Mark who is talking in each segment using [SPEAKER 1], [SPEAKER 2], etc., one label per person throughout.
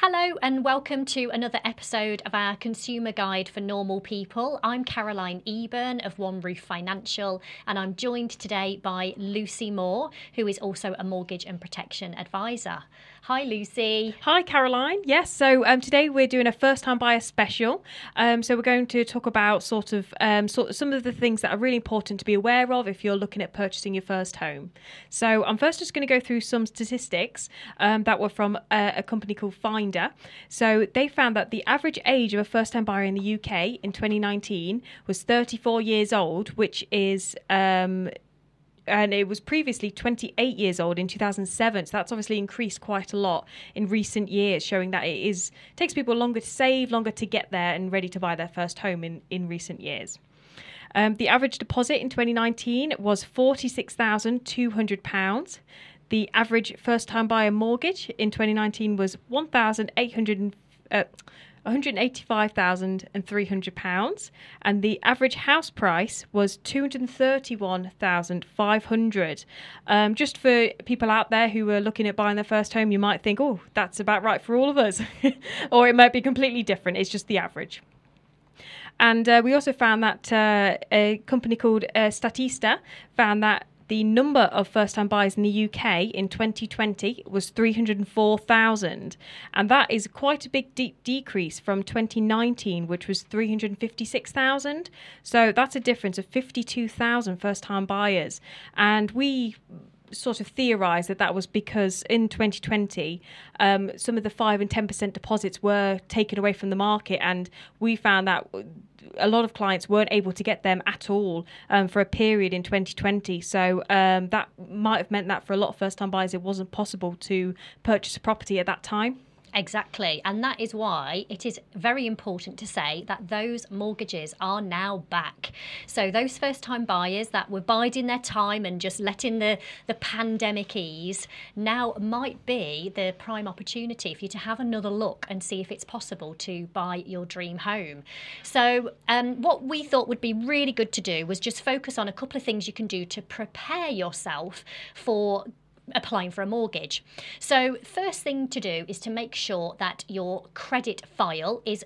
[SPEAKER 1] Hello, and welcome to another episode of our Consumer Guide for Normal People. I'm Caroline Eburn of One Roof Financial, and I'm joined today by Lucy Moore, who is also a mortgage and protection advisor. Hi, Lucy.
[SPEAKER 2] Hi, Caroline. Yes, so um, today we're doing a first time buyer special. Um, so we're going to talk about sort of um, sort of some of the things that are really important to be aware of if you're looking at purchasing your first home. So I'm first just going to go through some statistics um, that were from a, a company called Finder. So they found that the average age of a first time buyer in the UK in 2019 was 34 years old, which is um, and it was previously 28 years old in 2007 so that's obviously increased quite a lot in recent years showing that it is takes people longer to save longer to get there and ready to buy their first home in in recent years um, the average deposit in 2019 was £46,200. The average first time buyer mortgage in 2019 was 1,800. Uh, £185,300 and the average house price was 231,500. Um, just for people out there who are looking at buying their first home, you might think, oh, that's about right for all of us. or it might be completely different. It's just the average. And uh, we also found that uh, a company called uh, Statista found that the number of first time buyers in the UK in 2020 was 304,000. And that is quite a big de- decrease from 2019, which was 356,000. So that's a difference of 52,000 first time buyers. And we sort of theorised that that was because in 2020 um, some of the 5 and 10% deposits were taken away from the market and we found that a lot of clients weren't able to get them at all um, for a period in 2020. So um, that might have meant that for a lot of first time buyers, it wasn't possible to purchase a property at that time.
[SPEAKER 1] Exactly. And that is why it is very important to say that those mortgages are now back. So those first time buyers that were biding their time and just letting the, the pandemic ease now might be the prime opportunity for you to have another look and see if it's possible to buy your dream home. So um, what we thought would be really good to do was just focus on a couple of things you can do to prepare yourself for applying for a mortgage. So, first thing to do is to make sure that your credit file is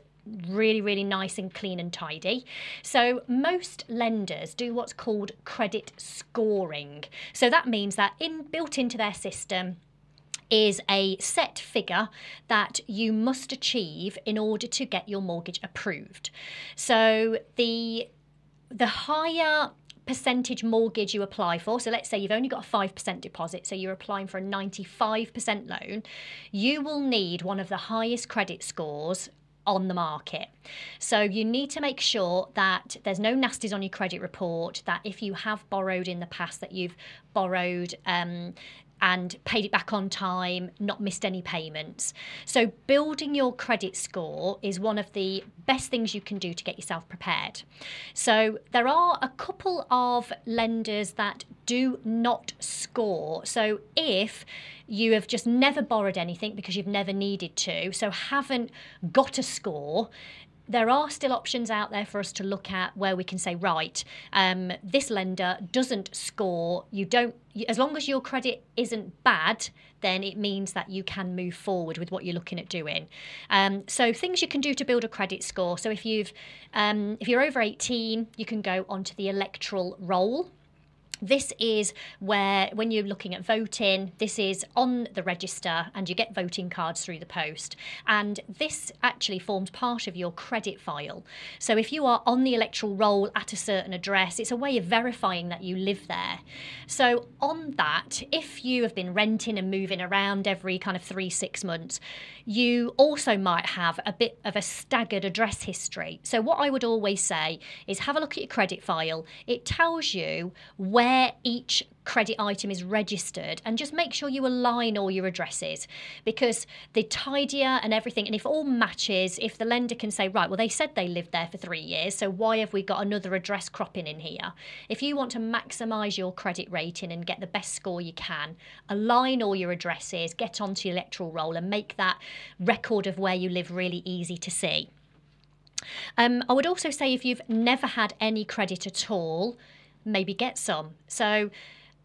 [SPEAKER 1] really, really nice and clean and tidy. So, most lenders do what's called credit scoring. So, that means that in built into their system, is a set figure that you must achieve in order to get your mortgage approved. So the the higher percentage mortgage you apply for, so let's say you've only got a 5% deposit, so you're applying for a 95% loan, you will need one of the highest credit scores on the market. So you need to make sure that there's no nasties on your credit report, that if you have borrowed in the past, that you've borrowed um, and paid it back on time, not missed any payments. So, building your credit score is one of the best things you can do to get yourself prepared. So, there are a couple of lenders that do not score. So, if you have just never borrowed anything because you've never needed to, so haven't got a score, there are still options out there for us to look at where we can say, right, um, this lender doesn't score. You don't, as long as your credit isn't bad, then it means that you can move forward with what you're looking at doing. Um, so things you can do to build a credit score. So if you've, um, if you're over 18, you can go onto the electoral roll. This is where, when you're looking at voting, this is on the register and you get voting cards through the post. And this actually forms part of your credit file. So if you are on the electoral roll at a certain address, it's a way of verifying that you live there. So on that, if you have been renting and moving around every kind of three, six months, you also might have a bit of a staggered address history. So what I would always say is have a look at your credit file. It tells you where each credit item is registered and just make sure you align all your addresses because the tidier and everything and if all matches if the lender can say right well they said they lived there for 3 years so why have we got another address cropping in here if you want to maximize your credit rating and get the best score you can align all your addresses get onto your electoral roll and make that record of where you live really easy to see um, I would also say if you've never had any credit at all, maybe get some. So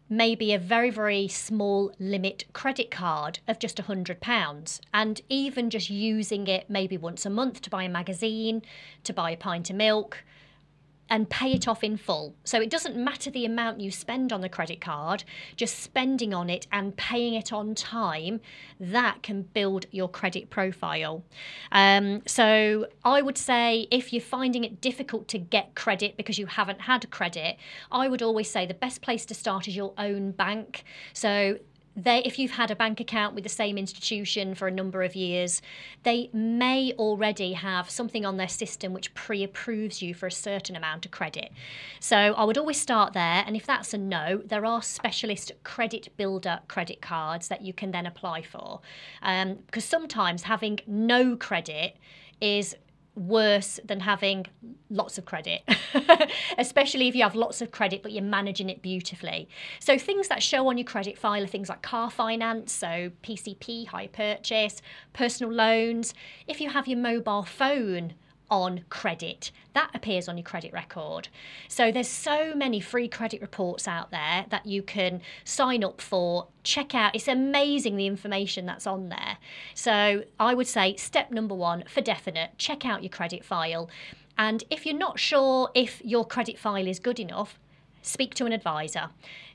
[SPEAKER 1] maybe a very, very small limit credit card of just £100. And even just using it maybe once a month to buy a magazine, to buy a pint of milk, and pay it off in full. So it doesn't matter the amount you spend on the credit card, just spending on it and paying it on time, that can build your credit profile. Um, so I would say if you're finding it difficult to get credit because you haven't had credit, I would always say the best place to start is your own bank. So they if you've had a bank account with the same institution for a number of years they may already have something on their system which pre-approves you for a certain amount of credit. So i would always start there and if that's a no there are specialist credit builder credit cards that you can then apply for. Um, because sometimes having no credit is worse than having lots of credit, especially if you have lots of credit but you're managing it beautifully. So, things that show on your credit file are things like car finance, so PCP, hire purchase, personal loans. If you have your mobile phone on credit. That appears on your credit record. So there's so many free credit reports out there that you can sign up for, check out. It's amazing the information that's on there. So I would say step number 1 for definite, check out your credit file. And if you're not sure if your credit file is good enough, speak to an advisor.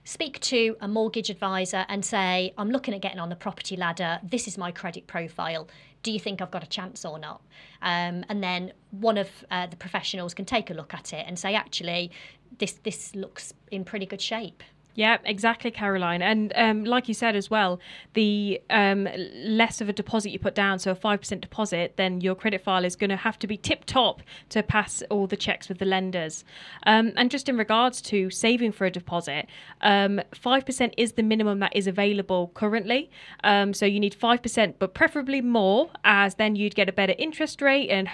[SPEAKER 1] Speak to a mortgage advisor and say, I'm looking at getting on the property ladder. This is my credit profile do you think I've got a chance or not? Um, and then one of uh, the professionals can take a look at it and say, actually, this this looks in pretty good shape.
[SPEAKER 2] Yeah, exactly, Caroline. And um, like you said as well, the um, less of a deposit you put down, so a 5% deposit, then your credit file is going to have to be tip top to pass all the checks with the lenders. Um, and just in regards to saving for a deposit, 5% um, is the minimum that is available currently. Um, so you need 5%, but preferably more, as then you'd get a better interest rate and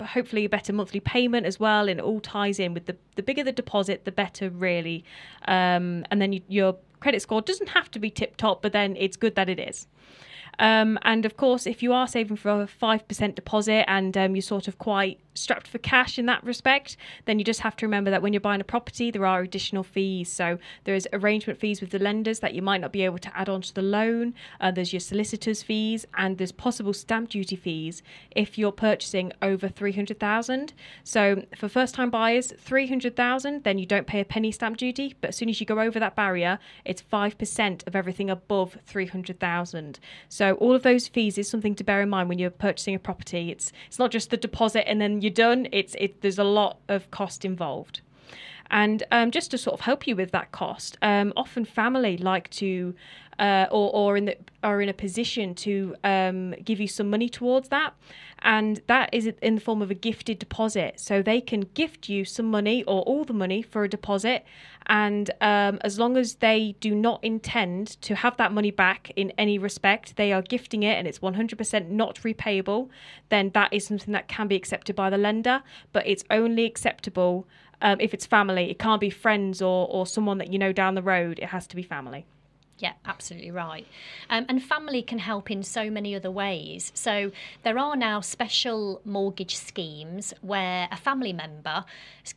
[SPEAKER 2] hopefully a better monthly payment as well and it all ties in with the the bigger the deposit the better really. Um, and then you, your credit score doesn't have to be tip top but then it's good that it is. Um, and of course, if you are saving for a 5% deposit and um, you're sort of quite strapped for cash in that respect, then you just have to remember that when you're buying a property, there are additional fees. So there's arrangement fees with the lenders that you might not be able to add on to the loan. Uh, there's your solicitor's fees and there's possible stamp duty fees if you're purchasing over 300,000. So for first time buyers, 300,000, then you don't pay a penny stamp duty. But as soon as you go over that barrier, it's 5% of everything above 300,000. So all of those fees is something to bear in mind when you're purchasing a property. It's it's not just the deposit and then you're done. It's it there's a lot of cost involved. And um, just to sort of help you with that cost, um, often family like to uh, or, or in the, are in a position to um, give you some money towards that. And that is in the form of a gifted deposit. So they can gift you some money or all the money for a deposit. And um, as long as they do not intend to have that money back in any respect, they are gifting it and it's 100% not repayable, then that is something that can be accepted by the lender. But it's only acceptable um, if it's family. It can't be friends or, or someone that you know down the road. It has to be family.
[SPEAKER 1] Yeah, absolutely right. Um, and family can help in so many other ways. So there are now special mortgage schemes where a family member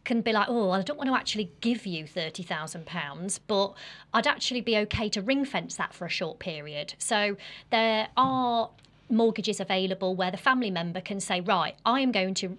[SPEAKER 1] can be like, oh, I don't want to actually give you £30,000, but I'd actually be okay to ring fence that for a short period. So there are mortgages available where the family member can say, right, I am going to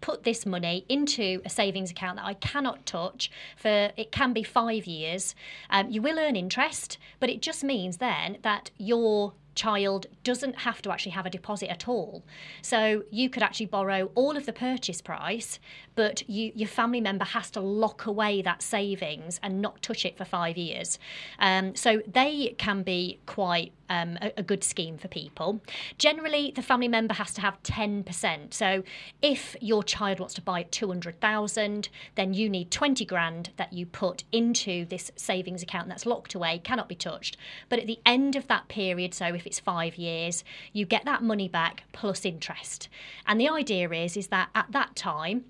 [SPEAKER 1] put this money into a savings account that I cannot touch for it can be five years. Um, you will earn interest, but it just means then that your child doesn't have to actually have a deposit at all. So you could actually borrow all of the purchase price, but you, your family member has to lock away that savings and not touch it for five years. Um, so they can be quite um, a, a, good scheme for people. Generally, the family member has to have 10%. So if your child wants to buy 200,000, then you need 20 grand that you put into this savings account that's locked away, cannot be touched. But at the end of that period, so if it's five years, you get that money back plus interest. And the idea is, is that at that time,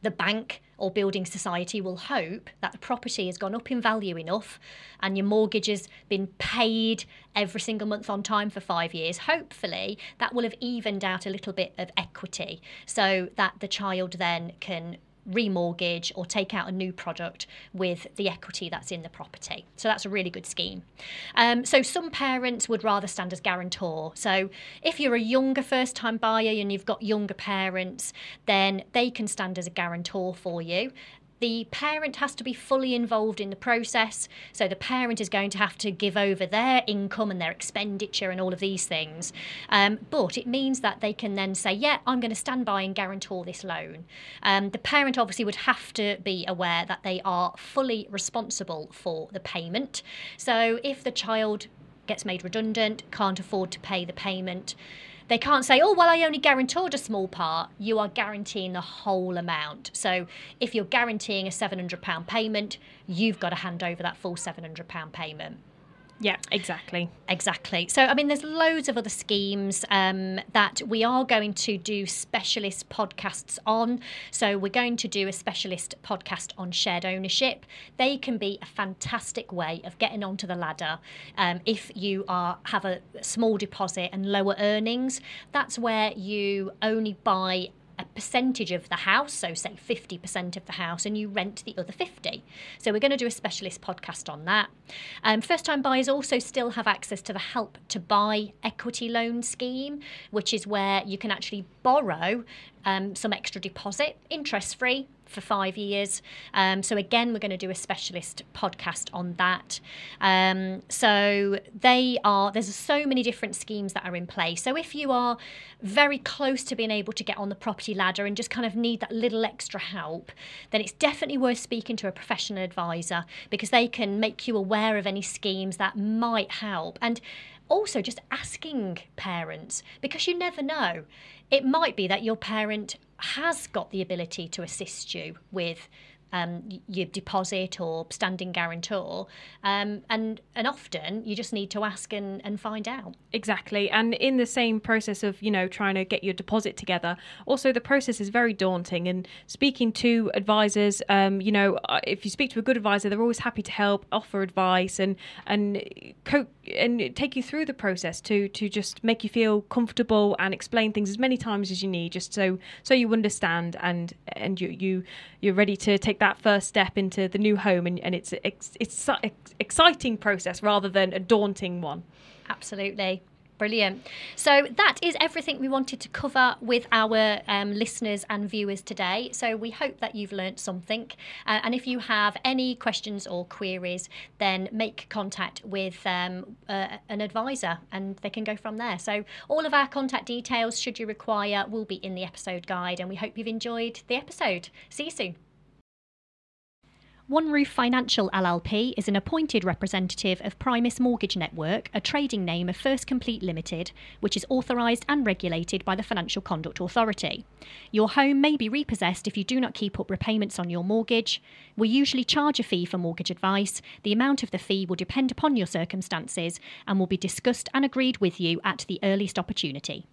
[SPEAKER 1] the bank or building society will hope that the property has gone up in value enough and your mortgage has been paid every single month on time for five years. Hopefully, that will have evened out a little bit of equity so that the child then can remortgage or take out a new product with the equity that's in the property. So that's a really good scheme. Um, so some parents would rather stand as guarantor. So if you're a younger first time buyer and you've got younger parents, then they can stand as a guarantor for you the parent has to be fully involved in the process. So the parent is going to have to give over their income and their expenditure and all of these things. Um, but it means that they can then say, yeah, I'm going to stand by and guarantor this loan. Um, the parent obviously would have to be aware that they are fully responsible for the payment. So if the child gets made redundant, can't afford to pay the payment, they can't say, oh, well, I only guaranteed a small part. You are guaranteeing the whole amount. So if you're guaranteeing a £700 payment, you've got to hand over that full £700 payment.
[SPEAKER 2] Yeah, exactly.
[SPEAKER 1] Exactly. So, I mean, there's loads of other schemes um, that we are going to do specialist podcasts on. So, we're going to do a specialist podcast on shared ownership. They can be a fantastic way of getting onto the ladder um, if you are have a small deposit and lower earnings. That's where you only buy a percentage of the house, so say 50% of the house, and you rent the other 50. So we're going to do a specialist podcast on that. Um, first time buyers also still have access to the Help to Buy equity loan scheme, which is where you can actually borrow um, some extra deposit, interest free, for five years. Um, so again, we're going to do a specialist podcast on that. Um, so they are there's so many different schemes that are in place. So if you are very close to being able to get on the property ladder and just kind of need that little extra help, then it's definitely worth speaking to a professional advisor because they can make you aware of any schemes that might help and also just asking parents because you never know it might be that your parent has got the ability to assist you with um, your deposit or standing guarantor. Um, and and often you just need to ask and, and find out.
[SPEAKER 2] Exactly. And in the same process of, you know, trying to get your deposit together, also the process is very daunting. And speaking to advisors, um, you know, uh, if you speak to a good advisor, they're always happy to help, offer advice and and and take you through the process to to just make you feel comfortable and explain things as many times as you need, just so so you understand and and you you you're ready to take that first step into the new home, and, and it's it's it's an exciting process rather than a daunting one.
[SPEAKER 1] Absolutely. Brilliant. So that is everything we wanted to cover with our um, listeners and viewers today. So we hope that you've learnt something. Uh, and if you have any questions or queries, then make contact with um, uh, an advisor and they can go from there. So all of our contact details, should you require, will be in the episode guide. And we hope you've enjoyed the episode. See you soon. One Roof Financial LLP is an appointed representative of Primis Mortgage Network, a trading name of First Complete Limited, which is authorised and regulated by the Financial Conduct Authority. Your home may be repossessed if you do not keep up repayments on your mortgage. We usually charge a fee for mortgage advice. The amount of the fee will depend upon your circumstances and will be discussed and agreed with you at the earliest opportunity.